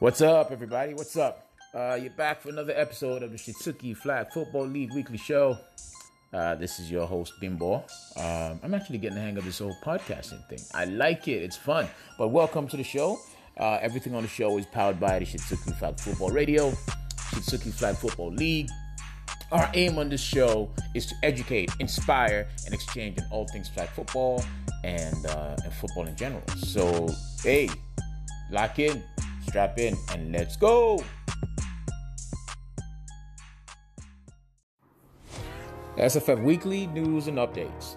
What's up, everybody? What's up? Uh, you're back for another episode of the Shitsuki Flag Football League Weekly Show. Uh, this is your host, Bimbo. Um, I'm actually getting the hang of this whole podcasting thing. I like it, it's fun. But welcome to the show. Uh, everything on the show is powered by the Shitsuki Flag Football Radio, Shitsuki Flag Football League. Our aim on this show is to educate, inspire, and exchange in all things flag football and, uh, and football in general. So, hey, lock in, strap in, and let's go. SFF Weekly News and Updates.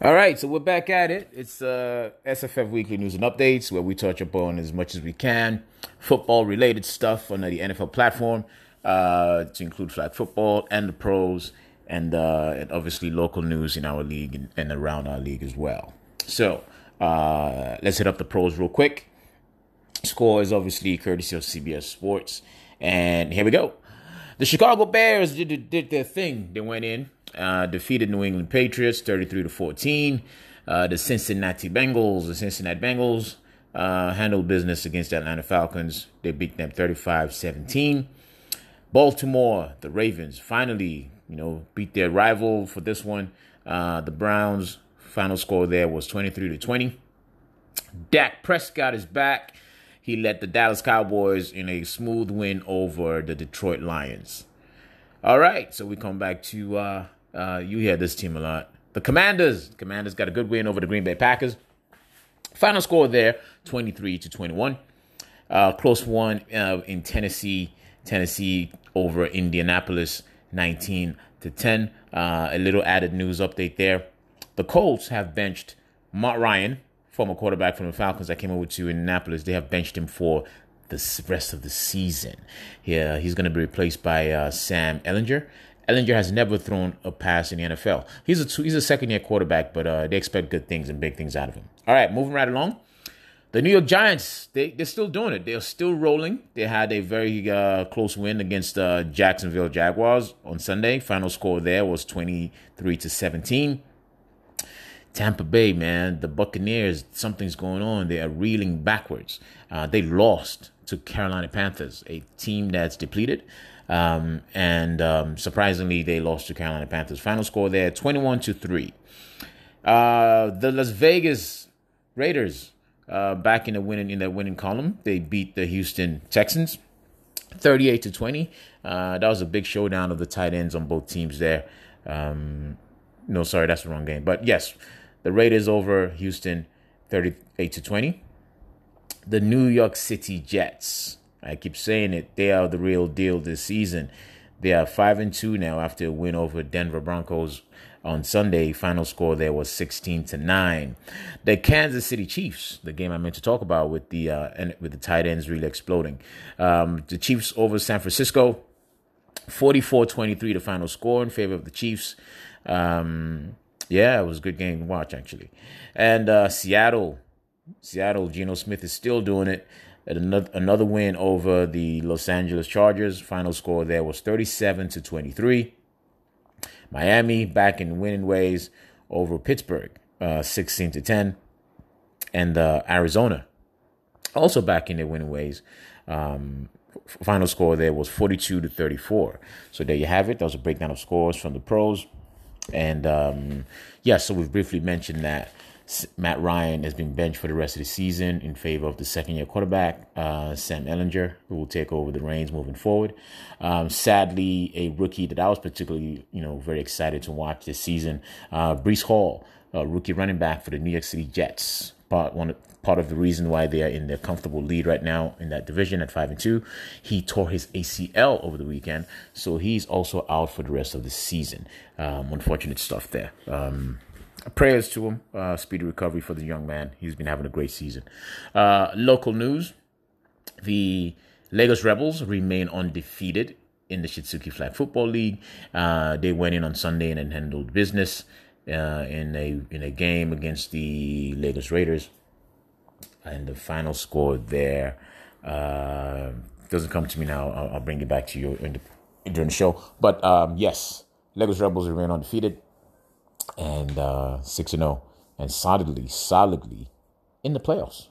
All right, so we're back at it. It's uh, SFF Weekly News and Updates, where we touch upon as much as we can football related stuff on the NFL platform, uh, to include flag football and the pros, and, uh, and obviously local news in our league and, and around our league as well. So uh, let's hit up the pros real quick. Score is obviously courtesy of CBS Sports. And here we go. The Chicago Bears did, did their thing. They went in, uh, defeated New England Patriots 33 to 14. Uh, the Cincinnati Bengals, the Cincinnati Bengals, uh, handled business against the Atlanta Falcons. They beat them 35 17. Baltimore, the Ravens, finally, you know, beat their rival for this one. Uh, the Browns, final score there was 23 to 20. Dak Prescott is back. He led the Dallas Cowboys in a smooth win over the Detroit Lions. All right, so we come back to uh, uh, you hear this team a lot. The Commanders. Commanders got a good win over the Green Bay Packers. Final score there, 23 to 21. Uh, close one uh, in Tennessee. Tennessee over Indianapolis, 19 to 10. Uh, a little added news update there. The Colts have benched Matt Ryan, former quarterback from the Falcons that came over to Indianapolis. They have benched him for the rest of the season. Yeah, he's going to be replaced by uh, Sam Ehlinger. Ehlinger has never thrown a pass in the NFL. He's a two, he's a second year quarterback, but uh, they expect good things and big things out of him. All right, moving right along. The New York Giants, they, they're still doing it. They're still rolling. They had a very uh, close win against uh, Jacksonville Jaguars on Sunday. Final score there was 23 to 17. Tampa Bay, man, the Buccaneers, something's going on. They are reeling backwards. Uh, they lost to Carolina Panthers, a team that's depleted. Um, and um, surprisingly, they lost to Carolina Panthers. Final score there, 21 to 3. Uh, the Las Vegas Raiders, uh, back in the winning in the winning column, they beat the Houston Texans, 38 to 20. Uh, that was a big showdown of the tight ends on both teams there. Um, no, sorry, that's the wrong game. But yes, the Raiders over Houston 38 to 20. The New York City Jets. I keep saying it. They are the real deal this season. They are 5 and 2 now after a win over Denver Broncos on Sunday. Final score there was 16 to 9. The Kansas City Chiefs, the game I meant to talk about with the uh, and with the tight ends really exploding. Um, the Chiefs over San Francisco 44-23 the final score in favor of the Chiefs. Um, yeah, it was a good game to watch actually. And uh, Seattle, Seattle, Geno Smith is still doing it. Another, another win over the Los Angeles Chargers. Final score there was 37 to 23. Miami back in winning ways over Pittsburgh, uh, 16 to 10. And uh, Arizona also back in their winning ways. Um, final score there was 42 to 34. So there you have it. That was a breakdown of scores from the pros. And um, yeah, so we've briefly mentioned that Matt Ryan has been benched for the rest of the season in favor of the second year quarterback, uh, Sam Ehlinger, who will take over the reins moving forward. Um, sadly, a rookie that I was particularly, you know, very excited to watch this season, uh, Breece Hall, rookie running back for the New York City Jets. Part one part of the reason why they are in their comfortable lead right now in that division at five and two. He tore his ACL over the weekend, so he's also out for the rest of the season. Um, unfortunate stuff there. Um, prayers to him. Uh, speedy recovery for the young man. He's been having a great season. Uh, local news: the Lagos Rebels remain undefeated in the Shitsuki Flag Football League. Uh, they went in on Sunday and handled business uh, in a in a game against the Lagos Raiders, and the final score there uh, doesn't come to me now. I'll, I'll bring it back to you the, during the show. But um, yes, Lagos Rebels remain undefeated and uh, six and zero and solidly, solidly in the playoffs.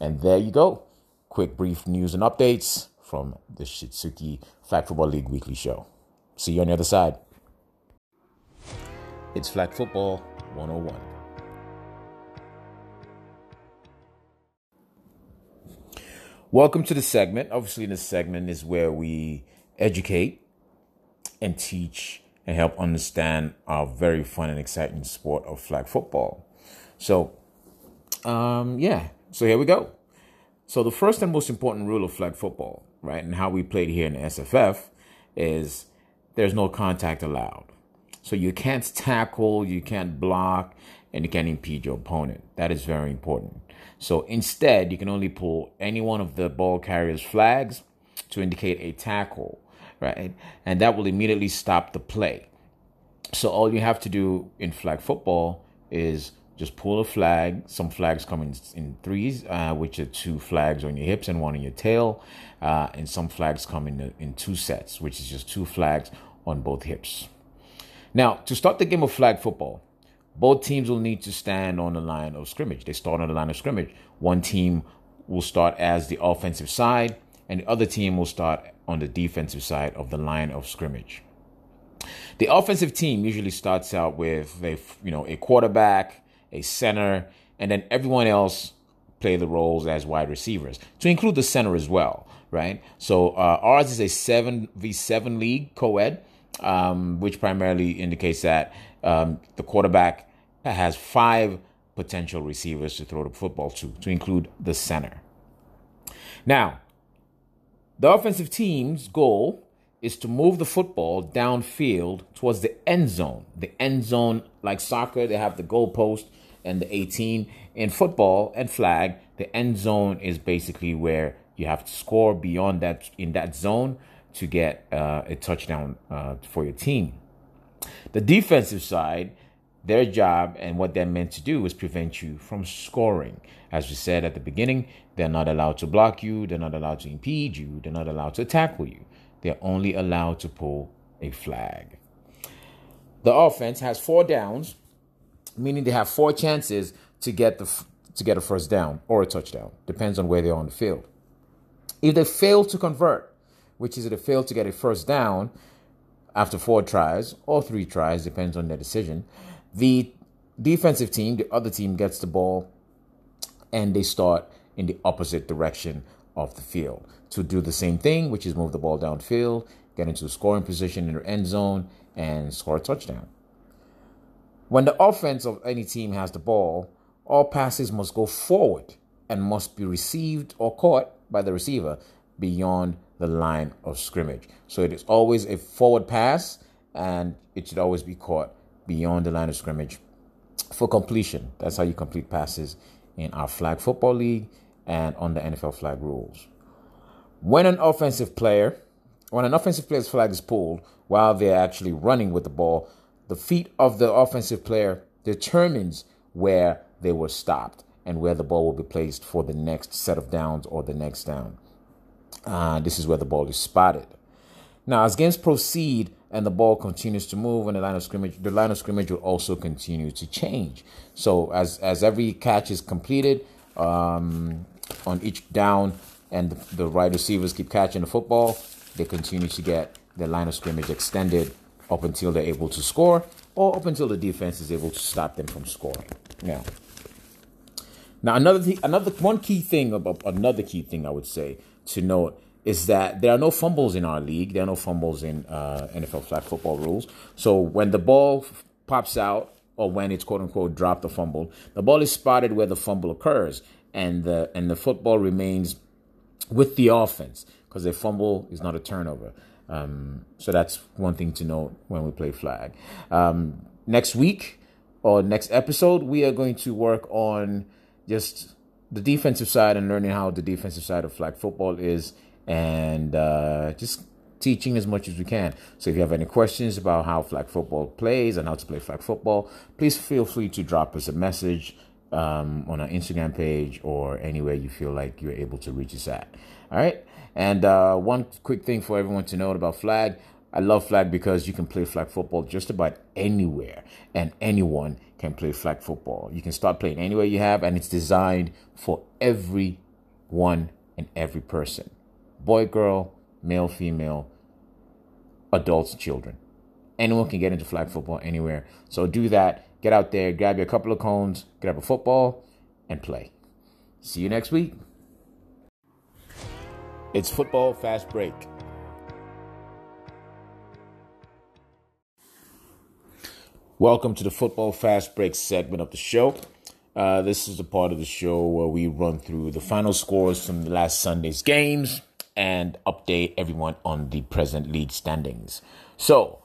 And there you go. Quick, brief news and updates from the Shitsuki Flag Football League weekly show. See you on the other side. It's Flag Football 101. Welcome to the segment. Obviously, this segment is where we educate and teach and help understand our very fun and exciting sport of flag football. So, um, yeah, so here we go. So, the first and most important rule of flag football, right, and how we played here in the SFF is there's no contact allowed. So, you can't tackle, you can't block, and you can't impede your opponent. That is very important. So, instead, you can only pull any one of the ball carrier's flags to indicate a tackle, right? And that will immediately stop the play. So, all you have to do in flag football is just pull a flag. Some flags come in, in threes, uh, which are two flags on your hips and one on your tail. Uh, and some flags come in, in two sets, which is just two flags on both hips. Now, to start the game of flag football, both teams will need to stand on the line of scrimmage. They start on the line of scrimmage. One team will start as the offensive side, and the other team will start on the defensive side of the line of scrimmage. The offensive team usually starts out with a you know a quarterback, a center, and then everyone else play the roles as wide receivers, to include the center as well, right? So uh, ours is a 7v7 league, co ed, um, which primarily indicates that um, the quarterback has five potential receivers to throw the football to, to include the center. Now, the offensive team's goal is to move the football downfield towards the end zone. The end zone, like soccer, they have the goalpost and the 18. In football and flag, the end zone is basically where you have to score beyond that in that zone to get uh, a touchdown uh, for your team. The defensive side, their job and what they're meant to do is prevent you from scoring. As we said at the beginning, they're not allowed to block you, they're not allowed to impede you, they're not allowed to tackle you. They're only allowed to pull a flag. The offense has four downs, meaning they have four chances to get the to get a first down or a touchdown. Depends on where they are on the field. If they fail to convert, which is if they fail to get a first down after four tries or three tries, depends on their decision, the defensive team, the other team, gets the ball and they start in the opposite direction of the field to do the same thing, which is move the ball downfield, get into a scoring position in their end zone, and score a touchdown. When the offense of any team has the ball, all passes must go forward and must be received or caught by the receiver beyond the line of scrimmage. So it is always a forward pass and it should always be caught beyond the line of scrimmage for completion. That's how you complete passes in our flag football league and on the NFL flag rules. When an offensive player, when an offensive player's flag is pulled while they're actually running with the ball, the feet of the offensive player determines where they were stopped and where the ball will be placed for the next set of downs or the next down. Uh, this is where the ball is spotted. Now, as games proceed and the ball continues to move and the line of scrimmage, the line of scrimmage will also continue to change. So, as as every catch is completed um, on each down, and the, the wide receivers keep catching the football, they continue to get the line of scrimmage extended up until they're able to score or up until the defense is able to stop them from scoring. Now, now another thing, another one key thing about another key thing I would say to note is that there are no fumbles in our league. There are no fumbles in uh, NFL flag football rules. So when the ball pops out or when it's quote unquote dropped or fumbled, the ball is spotted where the fumble occurs, and the and the football remains with the offense because a fumble is not a turnover. Um, so that's one thing to note when we play flag. Um, next week or next episode, we are going to work on just the defensive side and learning how the defensive side of flag football is and uh, just teaching as much as we can. So if you have any questions about how flag football plays and how to play flag football, please feel free to drop us a message um, on our Instagram page or anywhere you feel like you're able to reach us at. All right. And uh, one quick thing for everyone to know about flag I love flag because you can play flag football just about anywhere and anyone can play flag football. You can start playing anywhere you have and it's designed for everyone and every person. Boy, girl, male, female, adults, children. Anyone can get into flag football anywhere. So do that. Get out there, grab you a couple of cones, grab a football, and play. See you next week. It's football fast break. Welcome to the football fast break segment of the show. Uh, this is a part of the show where we run through the final scores from the last Sunday's games and update everyone on the present league standings. So,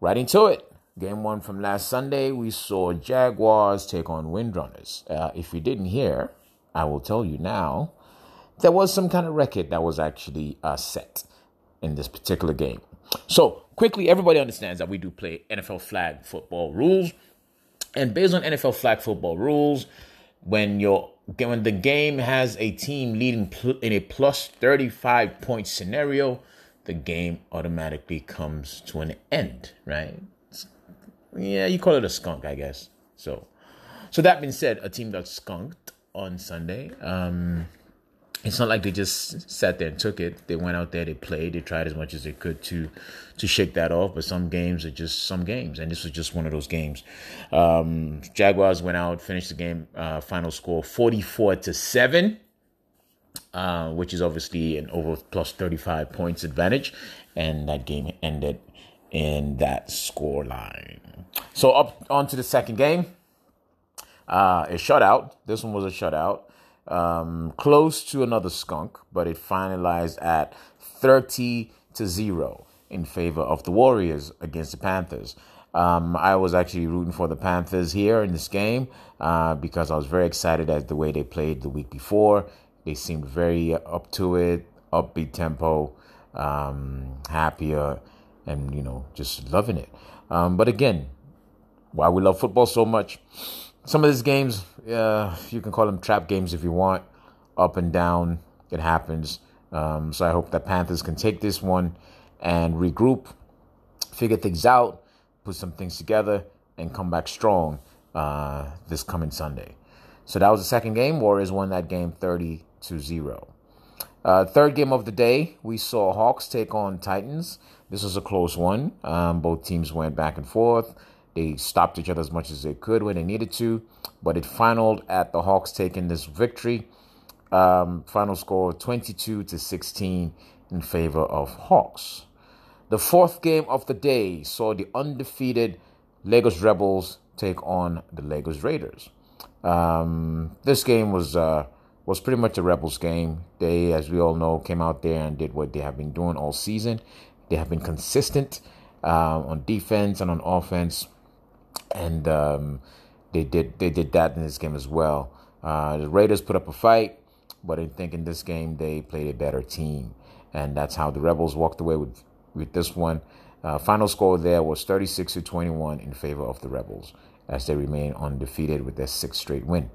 right into it. Game one from last Sunday, we saw Jaguars take on Windrunners. Uh, if you didn't hear, I will tell you now. There was some kind of record that was actually uh, set in this particular game. So, quickly, everybody understands that we do play NFL flag football rules. And based on NFL flag football rules, when you're when the game has a team leading in a plus 35 point scenario, the game automatically comes to an end, right? Yeah, you call it a skunk, I guess. So, so that being said, a team got skunked on Sunday. Um, it's not like they just sat there and took it. They went out there, they played, they tried as much as they could to to shake that off. But some games are just some games, and this was just one of those games. Um, Jaguars went out, finished the game, uh, final score forty four to seven, uh, which is obviously an over plus thirty five points advantage, and that game ended in that score line. So up on to the second game. Uh, a shutout. This one was a shutout um, close to another skunk, but it finalized at 30 to 0 in favor of the Warriors against the Panthers. Um, I was actually rooting for the Panthers here in this game uh, because I was very excited at the way they played the week before. They seemed very up to it, upbeat tempo, um, happier, and you know just loving it. Um, but again, why we love football so much some of these games, uh, you can call them trap games if you want, up and down. It happens. Um, so I hope that Panthers can take this one and regroup, figure things out, put some things together, and come back strong uh, this coming Sunday. So that was the second game. Warriors won that game 30 to 0. Uh, third game of the day, we saw Hawks take on Titans. This was a close one. Um, both teams went back and forth. They stopped each other as much as they could when they needed to, but it finaled at the Hawks taking this victory. Um, final score 22 to 16 in favor of Hawks. The fourth game of the day saw the undefeated Lagos Rebels take on the Lagos Raiders. Um, this game was uh, was pretty much a Rebels game. They, as we all know, came out there and did what they have been doing all season. They have been consistent uh, on defense and on offense and um, they did they did that in this game as well. Uh, the Raiders put up a fight, but I think in this game they played a better team, and that's how the Rebels walked away with with this one. Uh, final score there was 36 to 21 in favor of the Rebels as they remain undefeated with their sixth straight win.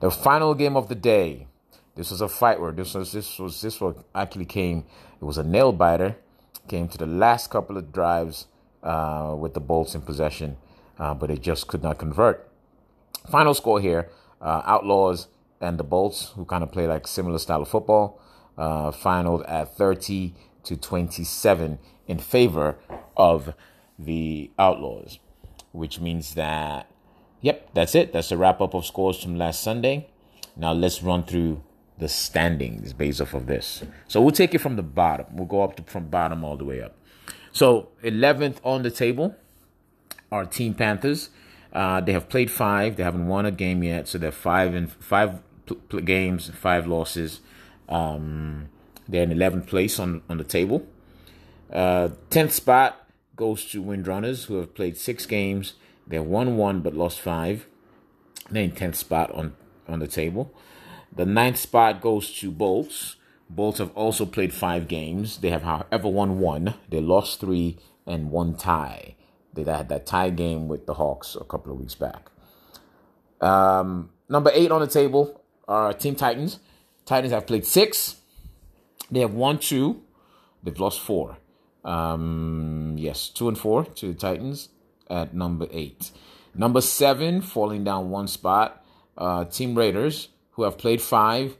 The final game of the day. This was a fight where this was this was this one actually came. It was a nail biter. Came to the last couple of drives uh, with the Bolts in possession uh, but it just could not convert. Final score here uh, Outlaws and the Bolts, who kind of play like similar style of football, uh, finaled at 30 to 27 in favor of the Outlaws, which means that, yep, that's it. That's the wrap up of scores from last Sunday. Now let's run through the standings based off of this. So we'll take it from the bottom. We'll go up to, from bottom all the way up. So 11th on the table are Team Panthers. Uh, they have played five. They haven't won a game yet, so they're five and five pl- games, five losses. Um, they're in 11th place on on the table. Uh, 10th spot goes to Windrunners, who have played six games. They're won one but lost five. They're in 10th spot on on the table. The ninth spot goes to Bolts. Bolts have also played five games. They have, however, won one. They lost three and one tie. They had that tie game with the Hawks a couple of weeks back. Um, number eight on the table are Team Titans. Titans have played six. They have won two. They've lost four. Um, yes, two and four to the Titans at number eight. Number seven, falling down one spot. Uh, Team Raiders, who have played five,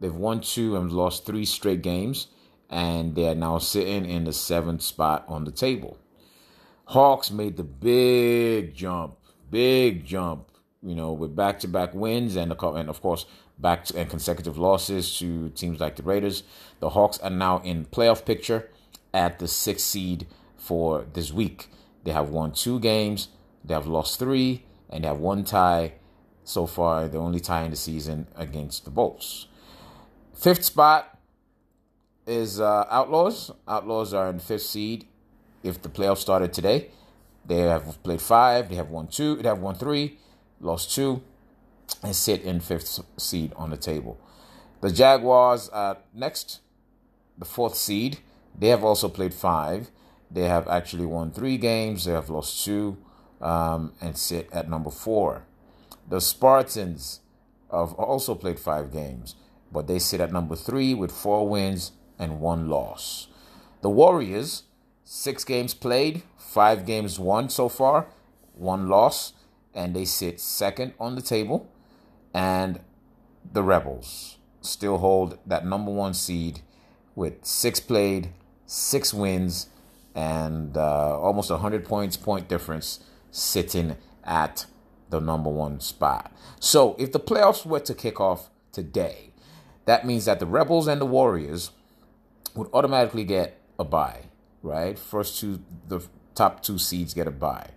they've won two and lost three straight games, and they are now sitting in the seventh spot on the table. Hawks made the big jump, big jump, you know, with back to back wins and, and of course, back to, and consecutive losses to teams like the Raiders. The Hawks are now in playoff picture at the sixth seed for this week. They have won two games, they have lost three, and they have one tie so far, the only tie in the season against the Bolts. Fifth spot is uh, Outlaws. Outlaws are in fifth seed. If the playoffs started today, they have played five. They have won two. They have won three, lost two, and sit in fifth seed on the table. The Jaguars are next, the fourth seed. They have also played five. They have actually won three games. They have lost two um, and sit at number four. The Spartans have also played five games, but they sit at number three with four wins and one loss. The Warriors, six games played, five games won so far, one loss, and they sit second on the table. And the Rebels still hold that number one seed with six played, six wins, and uh, almost 100 points point difference sitting at the number one spot. So if the playoffs were to kick off today, that means that the Rebels and the Warriors would automatically get a bye, right? First two, the top two seeds get a bye.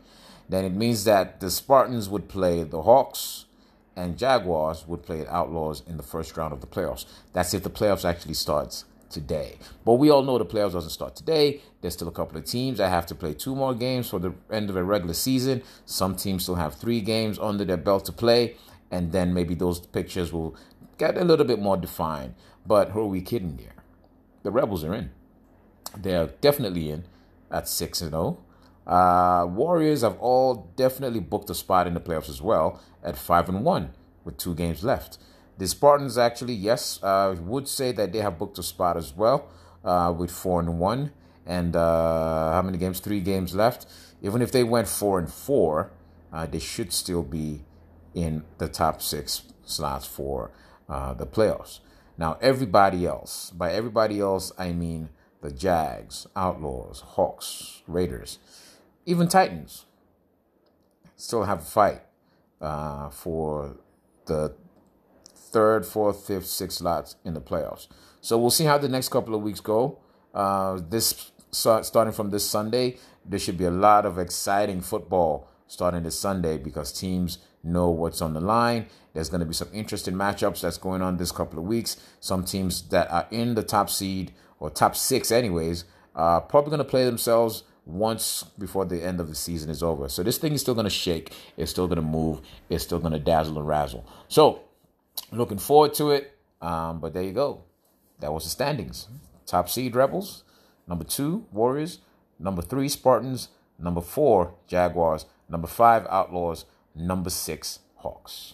Then it means that the Spartans would play the Hawks and Jaguars would play Outlaws in the first round of the playoffs. That's if the playoffs actually starts today. But we all know the playoffs doesn't start today. There's still a couple of teams that have to play two more games for the end of a regular season. Some teams still have three games under their belt to play, and then maybe those pictures will get a little bit more defined. But who are we kidding here? The Rebels are in. They're definitely in at six and zero. Oh. Uh, Warriors have all definitely booked a spot in the playoffs as well at five and one with two games left. The Spartans actually, yes, uh, would say that they have booked a spot as well uh, with four and one. And uh, how many games? Three games left. Even if they went four and four, uh, they should still be in the top six slots for uh, the playoffs. Now, everybody else, by everybody else, I mean the Jags, Outlaws, Hawks, Raiders, even Titans, still have a fight uh, for the third, fourth, fifth, sixth slots in the playoffs. So we'll see how the next couple of weeks go. Uh, this starting from this Sunday, there should be a lot of exciting football starting this Sunday because teams know what's on the line. There's going to be some interesting matchups that's going on this couple of weeks. Some teams that are in the top seed or top six, anyways, are probably going to play themselves once before the end of the season is over. So this thing is still going to shake. It's still going to move. It's still going to dazzle and razzle. So looking forward to it. Um, but there you go. That was the standings. Top seed Rebels. Number two, Warriors. Number three, Spartans. Number four, Jaguars. Number five, Outlaws. Number six, Hawks.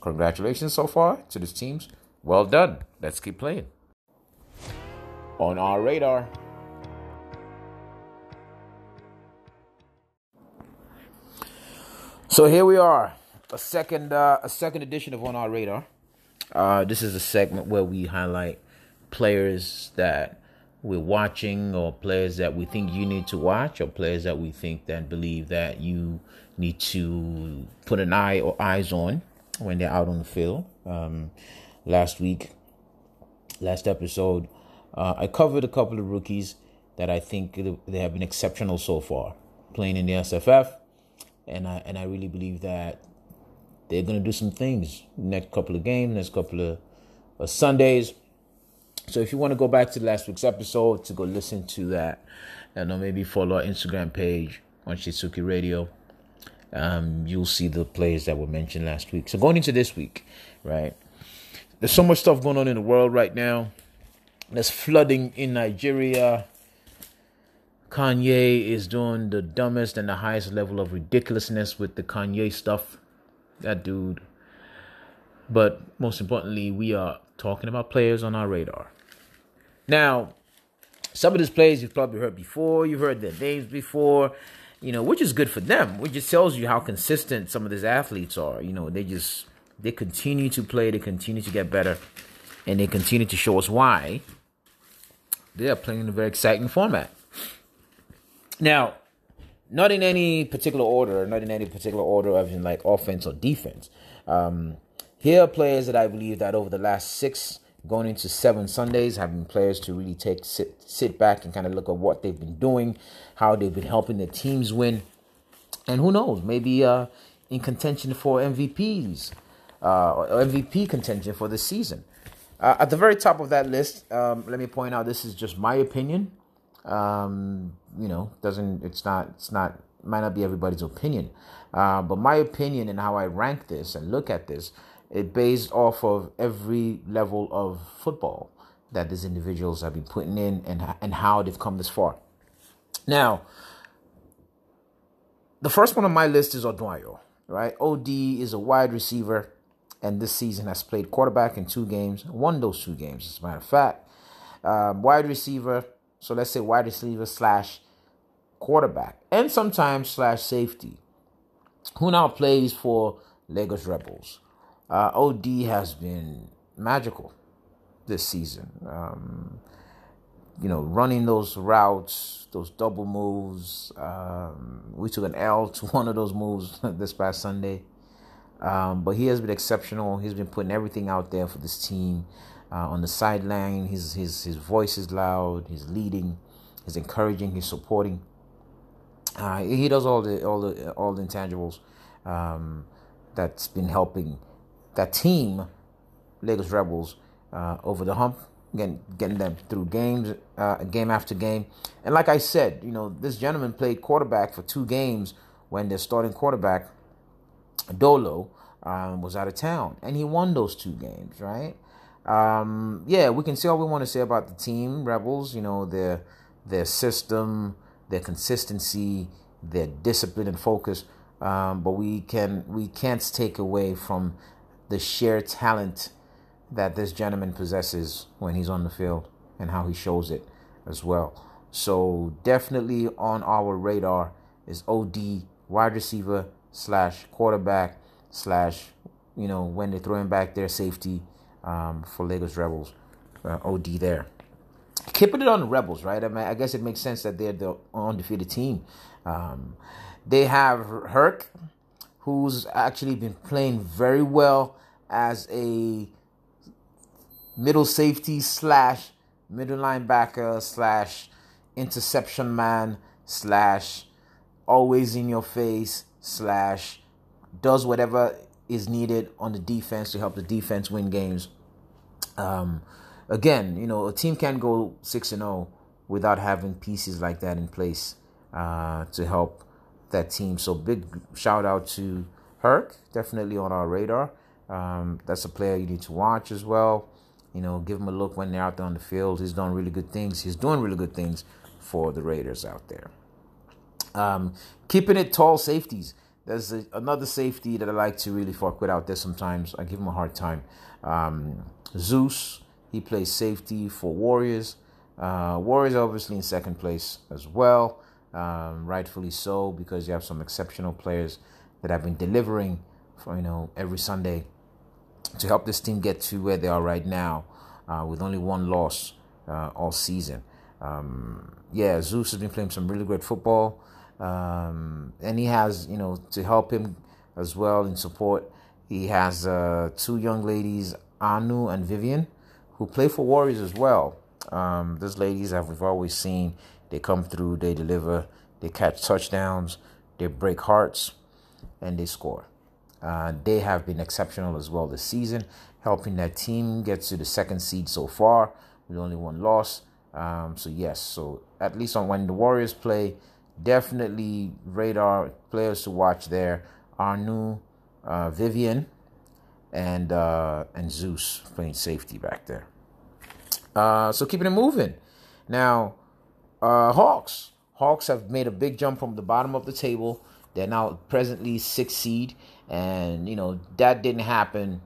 Congratulations so far to these teams. Well done. Let's keep playing. On our radar. So here we are, a second uh, a second edition of On Our Radar. Uh, this is a segment where we highlight players that we're watching, or players that we think you need to watch, or players that we think that believe that you need to put an eye or eyes on when they're out on the field. Um, last week, last episode, uh, I covered a couple of rookies that I think they have been exceptional so far, playing in the SFF and I and I really believe that they're gonna do some things next couple of games, next couple of uh, Sundays. So if you want to go back to last week's episode to go listen to that, and or maybe follow our Instagram page on Shitsuki Radio, um, you'll see the plays that were mentioned last week. So going into this week, right? There's so much stuff going on in the world right now. There's flooding in Nigeria. Kanye is doing the dumbest and the highest level of ridiculousness with the Kanye stuff. That dude. But most importantly, we are talking about players on our radar. Now, some of these players you've probably heard before, you've heard their names before, you know, which is good for them. Which just tells you how consistent some of these athletes are. You know, they just they continue to play, they continue to get better, and they continue to show us why they are playing in a very exciting format. Now, not in any particular order, not in any particular order of in like offense or defense. Um, here are players that I believe that over the last six going into seven Sundays, having players to really take sit sit back and kind of look at what they've been doing, how they've been helping their teams win, and who knows, maybe uh, in contention for MVPs, uh, or MVP contention for the season. Uh, at the very top of that list, um, let me point out this is just my opinion. Um, you know, doesn't it's not it's not might not be everybody's opinion, uh, but my opinion and how I rank this and look at this it based off of every level of football that these individuals have been putting in and and how they've come this far. Now, the first one on my list is Oduayo, right? OD is a wide receiver, and this season has played quarterback in two games, won those two games, as a matter of fact. Um, wide receiver, so let's say wide receiver slash quarterback, and sometimes slash safety, who now plays for Lagos Rebels. Uh, OD has been magical this season. Um, you know, running those routes, those double moves. Um, we took an L to one of those moves this past Sunday. Um, but he has been exceptional. He's been putting everything out there for this team. Uh, on the sideline, his his his voice is loud. He's leading. He's encouraging. He's supporting. Uh, he does all the all the all the intangibles um, that's been helping that team, Lagos Rebels, uh, over the hump, getting getting them through games, uh, game after game. And like I said, you know, this gentleman played quarterback for two games when their starting quarterback, Dolo, um, was out of town, and he won those two games, right? Um, yeah, we can say all we want to say about the team, Rebels. You know, their their system, their consistency, their discipline and focus. Um, but we can we can't take away from the sheer talent that this gentleman possesses when he's on the field and how he shows it as well. So definitely on our radar is OD wide receiver slash quarterback slash you know when they're throwing back their safety um, for Lagos Rebels. Uh, OD there. Keeping it on the Rebels, right? I mean, I guess it makes sense that they're the undefeated team. Um, they have Herc, who's actually been playing very well as a middle safety slash middle linebacker slash interception man slash always in your face slash does whatever is needed on the defense to help the defense win games. Um, again, you know, a team can't go six and zero oh without having pieces like that in place uh, to help that team. So big shout out to Herc, definitely on our radar. Um, that's a player you need to watch as well. You know, give him a look when they're out there on the field. He's doing really good things. He's doing really good things for the Raiders out there. Um, keeping it tall safeties. There's a, another safety that I like to really fuck with out there sometimes. I give him a hard time. Um, Zeus, he plays safety for Warriors. Uh, Warriors obviously in second place as well um, rightfully so, because you have some exceptional players that have been delivering for you know every Sunday to help this team get to where they are right now, uh, with only one loss uh, all season. Um, yeah, Zeus has been playing some really great football, um, and he has you know to help him as well in support. He has uh, two young ladies, Anu and Vivian, who play for Warriors as well. Um, those ladies have we've always seen they come through, they deliver, they catch touchdowns, they break hearts, and they score. Uh, they have been exceptional as well this season, helping that team get to the second seed so far with only one loss. Um, so yes, so at least on when the Warriors play, definitely radar players to watch there. Anu, uh, Vivian, and uh, and Zeus playing safety back there. Uh, so keeping it moving. Now, uh, Hawks. Hawks have made a big jump from the bottom of the table. They're now presently six seed, and you know that didn't happen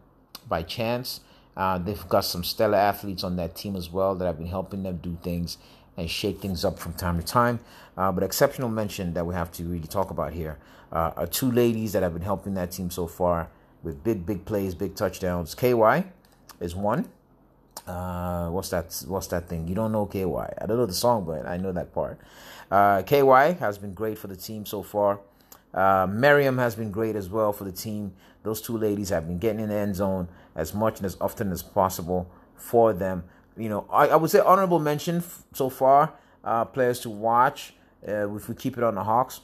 by chance. Uh, they've got some stellar athletes on that team as well that have been helping them do things and shake things up from time to time. Uh, but exceptional mention that we have to really talk about here uh, are two ladies that have been helping that team so far with big, big plays, big touchdowns. KY is one. Uh, what's that? What's that thing? You don't know KY. I don't know the song, but I know that part. Uh, KY has been great for the team so far. Uh, Miriam has been great as well for the team. Those two ladies have been getting in the end zone as much and as often as possible for them. You know, I, I would say honorable mention f- so far. Uh, players to watch uh, if we keep it on the Hawks.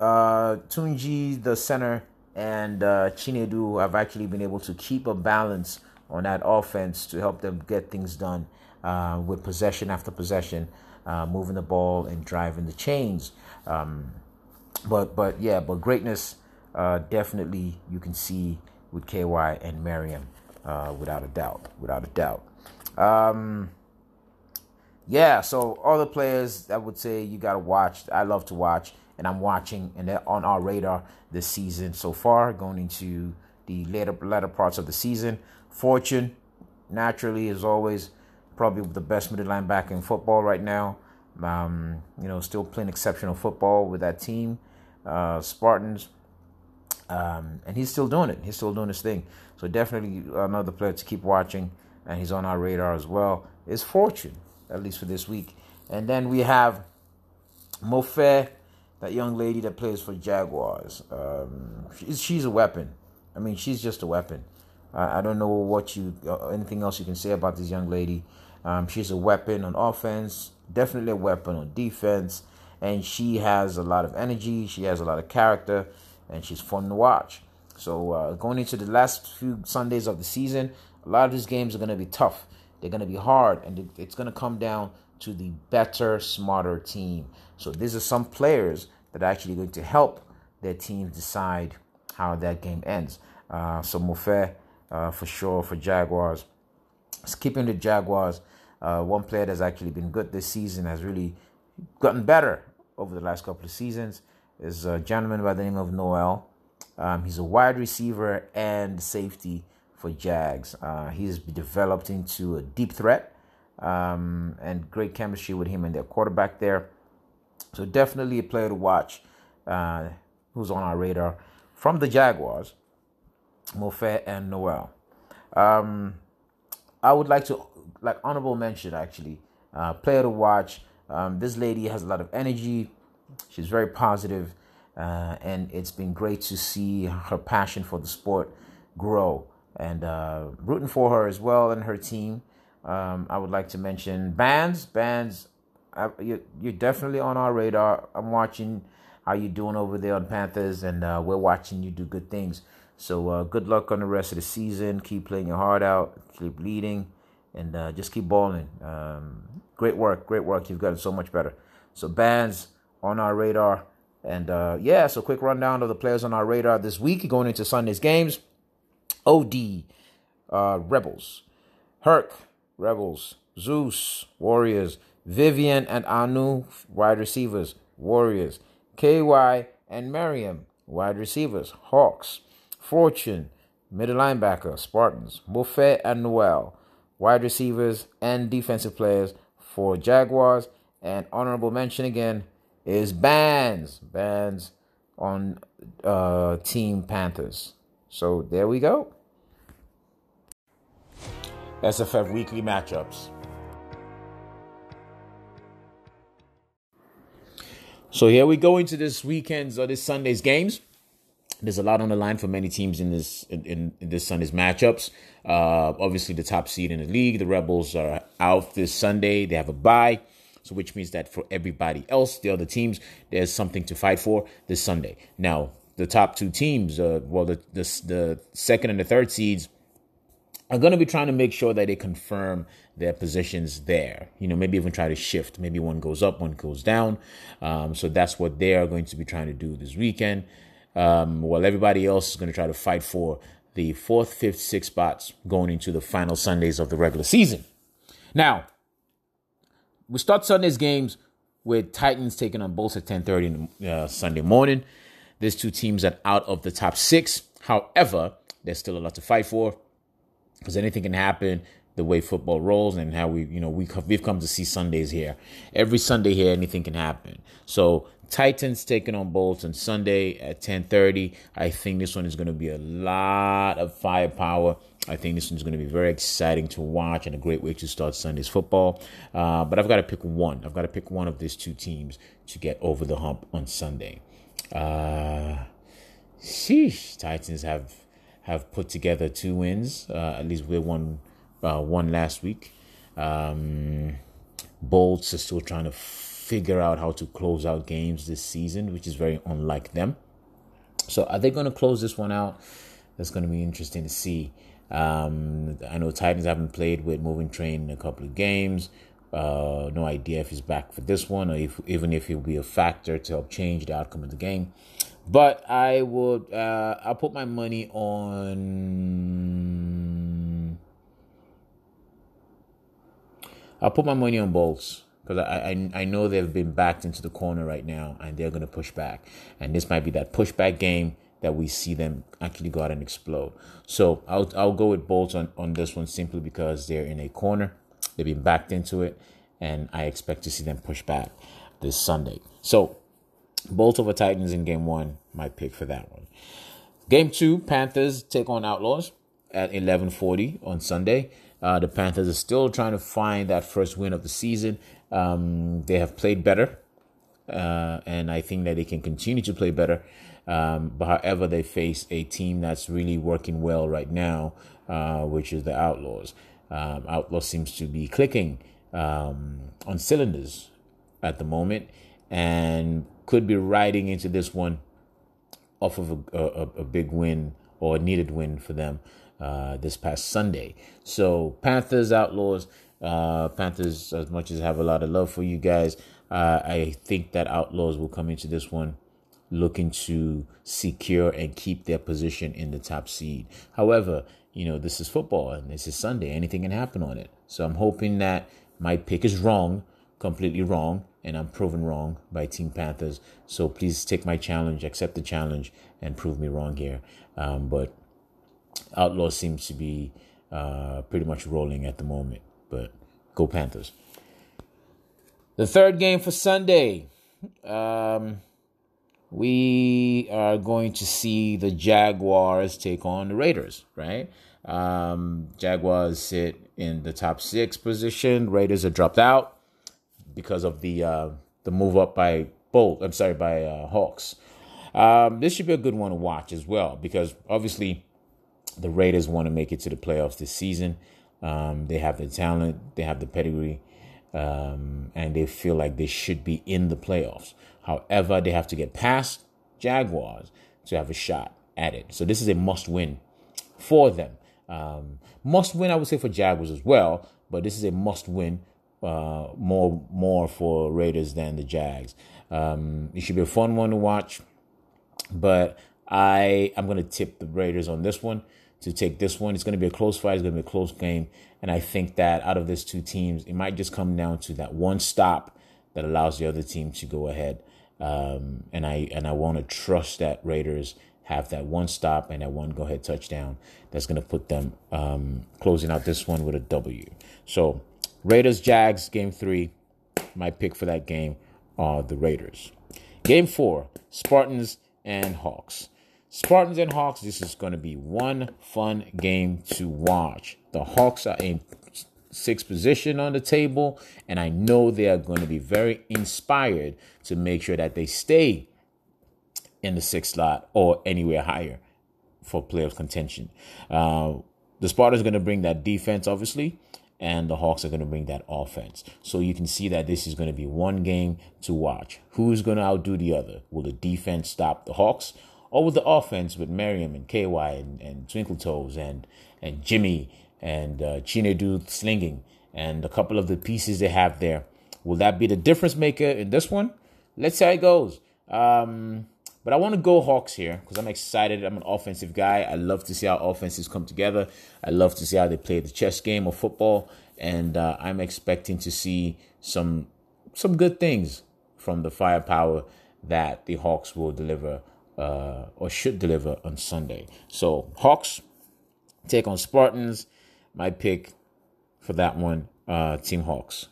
Uh, Tunji, the center, and uh, Chinedu have actually been able to keep a balance on that offense to help them get things done uh, with possession after possession, uh, moving the ball and driving the chains. Um, but but yeah, but greatness uh, definitely you can see with KY and Miriam, uh, without a doubt, without a doubt. Um, yeah, so all the players I would say you gotta watch. I love to watch, and I'm watching, and they're on our radar this season so far, going into the later latter parts of the season. Fortune, naturally, is always probably the best middle linebacker in football right now. Um, you know, still playing exceptional football with that team, uh, Spartans. Um, and he's still doing it. He's still doing his thing. So definitely another player to keep watching, and he's on our radar as well. Is Fortune, at least for this week. And then we have Mofe, that young lady that plays for Jaguars. Um, she's, a weapon. I mean, she's just a weapon. I, I don't know what you uh, anything else you can say about this young lady. Um, she's a weapon on offense, definitely a weapon on defense, and she has a lot of energy. She has a lot of character, and she's fun to watch. So uh, going into the last few Sundays of the season, a lot of these games are going to be tough. They're going to be hard, and it's going to come down to the better, smarter team. So these are some players that are actually going to help their teams decide how that game ends. Uh, so Mofe, uh, for sure, for Jaguars. Skipping the Jaguars, uh, one player that's actually been good this season has really gotten better over the last couple of seasons is a gentleman by the name of Noel. Um, he's a wide receiver and safety for Jags. Uh, he's developed into a deep threat um, and great chemistry with him and their quarterback there. So definitely a player to watch uh, who's on our radar from the Jaguars, Mofe and Noel. Um, I would like to like honorable mention actually, uh, player to watch. Um, this lady has a lot of energy. She's very positive, uh, and it's been great to see her passion for the sport grow. And uh, rooting for her as well and her team. Um, I would like to mention Bands. Bands, I, you're, you're definitely on our radar. I'm watching how you're doing over there on Panthers, and uh, we're watching you do good things. So uh, good luck on the rest of the season. Keep playing your heart out. Keep leading, and uh, just keep balling. Um, great work, great work. You've gotten so much better. So bands on our radar, and uh, yeah. So quick rundown of the players on our radar this week going into Sunday's games. OD, uh, Rebels, Herc, Rebels, Zeus, Warriors, Vivian and Anu, wide receivers, Warriors, KY and Miriam, wide receivers, Hawks, Fortune, middle linebacker, Spartans, Mofe and Noel, wide receivers and defensive players for Jaguars. And honorable mention again is Bands, Bands on uh, Team Panthers. So there we go. SFF weekly matchups. So here we go into this weekend's or this Sunday's games. There's a lot on the line for many teams in this in, in this Sunday's matchups. Uh, obviously, the top seed in the league, the Rebels are out this Sunday. They have a bye, so which means that for everybody else, the other teams, there's something to fight for this Sunday. Now, the top two teams, uh, well, the, the the second and the third seeds are going to be trying to make sure that they confirm their positions there. You know, maybe even try to shift. Maybe one goes up, one goes down. Um, so that's what they are going to be trying to do this weekend. Um, while everybody else is going to try to fight for the fourth, fifth, sixth spots going into the final Sundays of the regular season. Now, we start Sunday's games with Titans taking on Bolts at 10:30 uh, Sunday morning. These two teams are out of the top six. However, there's still a lot to fight for because anything can happen the way football rolls and how we, you know, we we've come to see Sundays here. Every Sunday here, anything can happen. So Titans taking on Bolts on Sunday at 10:30. I think this one is going to be a lot of firepower. I think this one's going to be very exciting to watch and a great way to start Sunday's football. Uh, but I've got to pick one. I've got to pick one of these two teams to get over the hump on Sunday. Uh, sheesh, Titans have have put together two wins. Uh, at least we won uh, one last week. Um, Bolts are still trying to figure out how to close out games this season, which is very unlike them. So, are they going to close this one out? That's going to be interesting to see. Um, I know Titans haven't played with Moving Train in a couple of games. Uh, no idea if he's back for this one or if, even if he'll be a factor to help change the outcome of the game. But I would, uh, I'll put my money on. I'll put my money on Bolts because I, I I know they've been backed into the corner right now and they're to push back. And this might be that pushback game that we see them actually go out and explode. So I'll I'll go with Bolts on, on this one simply because they're in a corner. They've been backed into it, and I expect to see them push back this Sunday. So Bolts over Titans in game one, my pick for that one. Game two, Panthers take on Outlaws at 11:40 on Sunday. Uh, the Panthers are still trying to find that first win of the season. Um, they have played better, uh, and I think that they can continue to play better. Um, but however, they face a team that's really working well right now, uh, which is the Outlaws. Um, Outlaws seems to be clicking um, on cylinders at the moment, and could be riding into this one off of a, a, a big win or a needed win for them uh, this past Sunday. So Panthers, Outlaws, uh, Panthers. As much as I have a lot of love for you guys, uh, I think that Outlaws will come into this one looking to secure and keep their position in the top seed. However, you know this is football and this is Sunday. Anything can happen on it. So I'm hoping that my pick is wrong, completely wrong, and I'm proven wrong by Team Panthers. So please take my challenge, accept the challenge, and prove me wrong here. Um, but Outlaw seems to be uh, pretty much rolling at the moment. But go Panthers. The third game for Sunday. Um, we are going to see the Jaguars take on the Raiders, right? Um, Jaguars sit in the top six position. Raiders are dropped out because of the uh, the move up by Bolt. I'm sorry, by uh, Hawks. Um, this should be a good one to watch as well because obviously the Raiders want to make it to the playoffs this season. Um, they have the talent, they have the pedigree, um, and they feel like they should be in the playoffs. However, they have to get past Jaguars to have a shot at it. So this is a must win for them. Um, must win, I would say, for Jaguars as well, but this is a must win uh, more more for Raiders than the Jags. Um, it should be a fun one to watch, but I I'm to tip the Raiders on this one to take this one. It's to be a close fight. It's to be a close game. And I think that out of these two teams, it might just come down to that one stop that allows the other team to go ahead. Um, and I and I want to trust that Raiders have that one stop and that one go ahead touchdown that's going to put them um, closing out this one with a W. So Raiders Jags game three. My pick for that game are the Raiders. Game four Spartans and Hawks. Spartans and Hawks, this is going to be one fun game to watch. The Hawks are in sixth position on the table, and I know they are going to be very inspired to make sure that they stay in the sixth slot or anywhere higher for playoff contention. Uh, the Spartans are going to bring that defense, obviously, and the Hawks are going to bring that offense. So you can see that this is going to be one game to watch. Who's going to outdo the other? Will the defense stop the Hawks? or with the offense with Merriam and KY and, and Twinkle Toes and, and Jimmy and uh, Chinedu slinging and a couple of the pieces they have there. Will that be the difference maker in this one? Let's see how it goes. Um, but I want to go Hawks here because I'm excited. I'm an offensive guy. I love to see how offenses come together. I love to see how they play the chess game of football, and uh, I'm expecting to see some some good things from the firepower that the Hawks will deliver uh, or should deliver on Sunday. So Hawks take on Spartans. My pick for that one, uh, Team Hawks.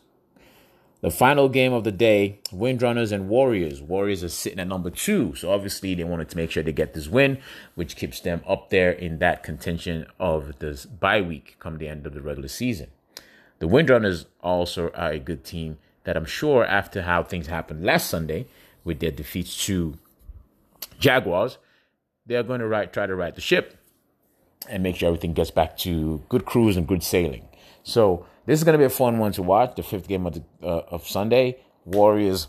The final game of the day, Windrunners and Warriors. Warriors are sitting at number two, so obviously they wanted to make sure they get this win, which keeps them up there in that contention of this bye week come the end of the regular season. The Windrunners also are a good team that I'm sure after how things happened last Sunday with their defeats to Jaguars, they're going to try to right the ship and make sure everything gets back to good cruise and good sailing. So this is going to be a fun one to watch. The fifth game of the, uh, of Sunday, Warriors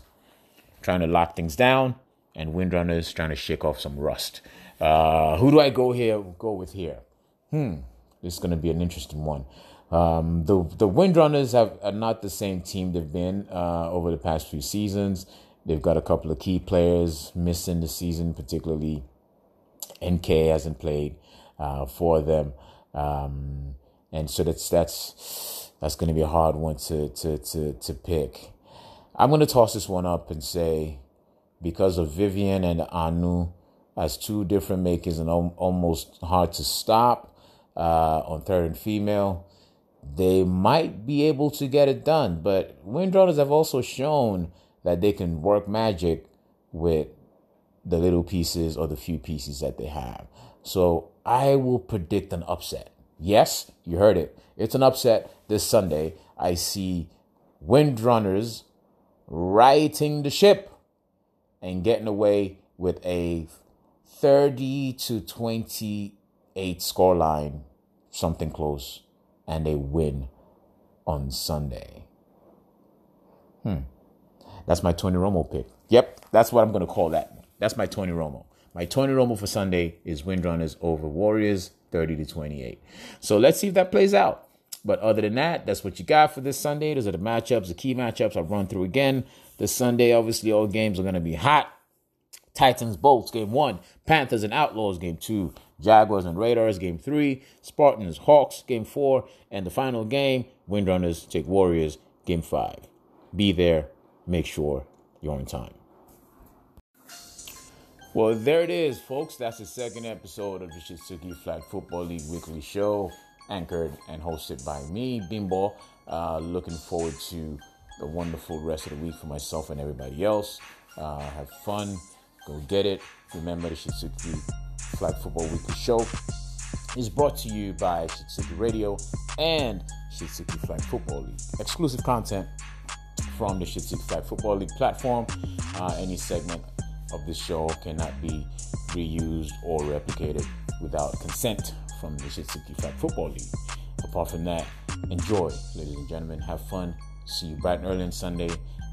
trying to lock things down, and Windrunners trying to shake off some rust. Uh, who do I go here? Go with here. Hmm, this is going to be an interesting one. Um, the the Windrunners have are not the same team they've been uh, over the past few seasons. They've got a couple of key players missing the season, particularly NK hasn't played uh, for them. Um, and so that's that's that's going to be a hard one to to to to pick. I'm going to toss this one up and say because of Vivian and Anu as two different makers and almost hard to stop uh, on third and female, they might be able to get it done. But Windrunners have also shown that they can work magic with the little pieces or the few pieces that they have. So I will predict an upset. Yes, you heard it. It's an upset this Sunday. I see Windrunners righting the ship and getting away with a 30 to 28 scoreline, something close, and they win on Sunday. Hmm. That's my Tony Romo pick. Yep, that's what I'm going to call that. That's my Tony Romo. My Tony Romo for Sunday is Windrunners over Warriors, 30 to 28. So let's see if that plays out. But other than that, that's what you got for this Sunday. Those are the matchups, the key matchups I'll run through again. This Sunday, obviously, all games are going to be hot. Titans, Bolts, game one. Panthers and Outlaws, game two. Jaguars and Raiders, game three. Spartans, Hawks, game four. And the final game, Windrunners take Warriors, game five. Be there. Make sure you're on time. Well, there it is, folks. That's the second episode of the Shitsuki Flag Football League Weekly Show, anchored and hosted by me, Bimbo. Uh, looking forward to the wonderful rest of the week for myself and everybody else. Uh, have fun. Go get it. Remember, the Shitsuki Flag Football Weekly Show is brought to you by Shitsuki Radio and Shitsuki Flag Football League. Exclusive content from the Shitsuki Flag Football League platform. Uh, any segment of this show cannot be reused or replicated without consent from the Shitsuki Flag Football League. Apart from that, enjoy, ladies and gentlemen. Have fun. See you bright and early on Sunday,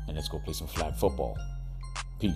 and let's go play some flag football. Peace.